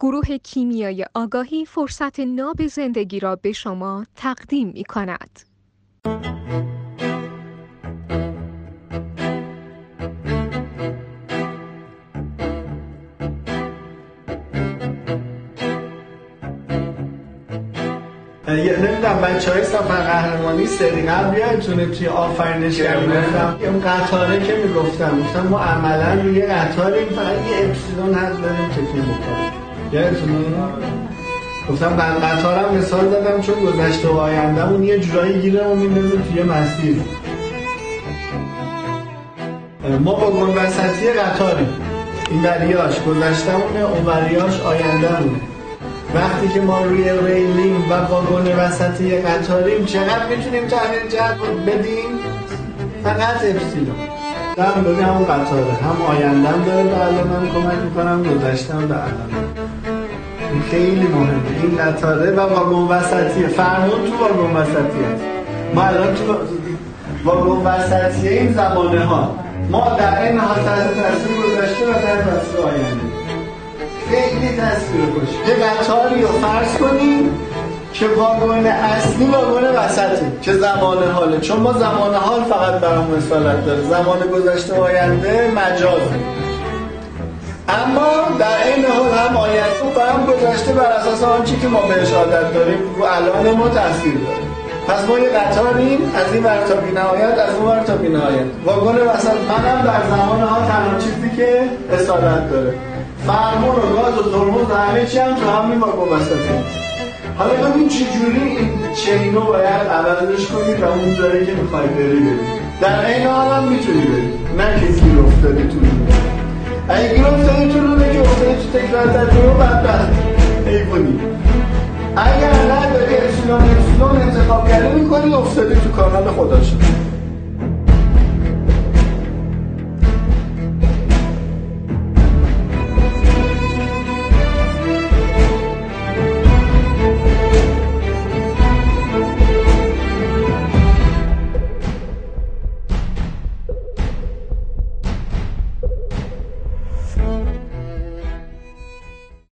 گروه کیمیای آگاهی فرصت ناب زندگی را به شما تقدیم می کند. نمی‌دونم بچه های سفر قهرمانی سری قبل یادتونه توی آفرینش. گفتم اون قطاره که می‌گفتم گفتم ما عملا روی قطاریم فقط یه اپسیلون هست داریم تکیم بکنیم گفتم بر قطارم مثال دادم چون گذشته و آیندهمون یه جورایی گیرمون میندازه توی مسیر. ما با گن وسطی قطاریم. این وریاش گذشتمونه اون وریاش آیندهمونه وقتی که ما روی ریلیم و واگن وسطی قطاریم چقدر می‌تونیم تغییر جهت بدیم؟ فقط اپسیلون. هم ببین همون قطاره. هم آیندهم داره به الانم کمک می‌کنم گذشتم به الان این خیلی مهمه. این قطاره و واگن وسطی فرمون تو واگن وسطی هست ما الان تو واگن وسطی این زمانه ها. ما در این حال تحت تاثیر گذشته و تحت تاثیر آینده. خیلی تصویر خوش یه قطاری رو فرض کنیم که واگن اصلی واگن وسطی. که زمان حاله. چون ما زمان حال فقط برام اصالت داره. زمان گذشته و آینده مجازه اما در این حال و هم گذشته بر اساس آنچه که ما بهش عادت داریم رو الان ما تاثیر داره. پس ما یه قطاریم از این ور تا بی نهایت از اون ور تا بی نهایت واگن وسط منم در زمان ها تنها چیزی که اصالت داره. فرمون و گاز و ترمز و همه چی هم تو همین واگن حالا ببین چجوری این چینو باید عوضش کنی و اون جایی که می‌خوای بری بری. در این حال هم می‌تونی بری. نه که گیر افتادی تو اگه گیر افتادی تو تو تکرار تجربه بدبخت حیوانی اگر نداری اپسیلون اپسیلون انتخاب کرده می‌کنی افتادی تو کانال خدا شد.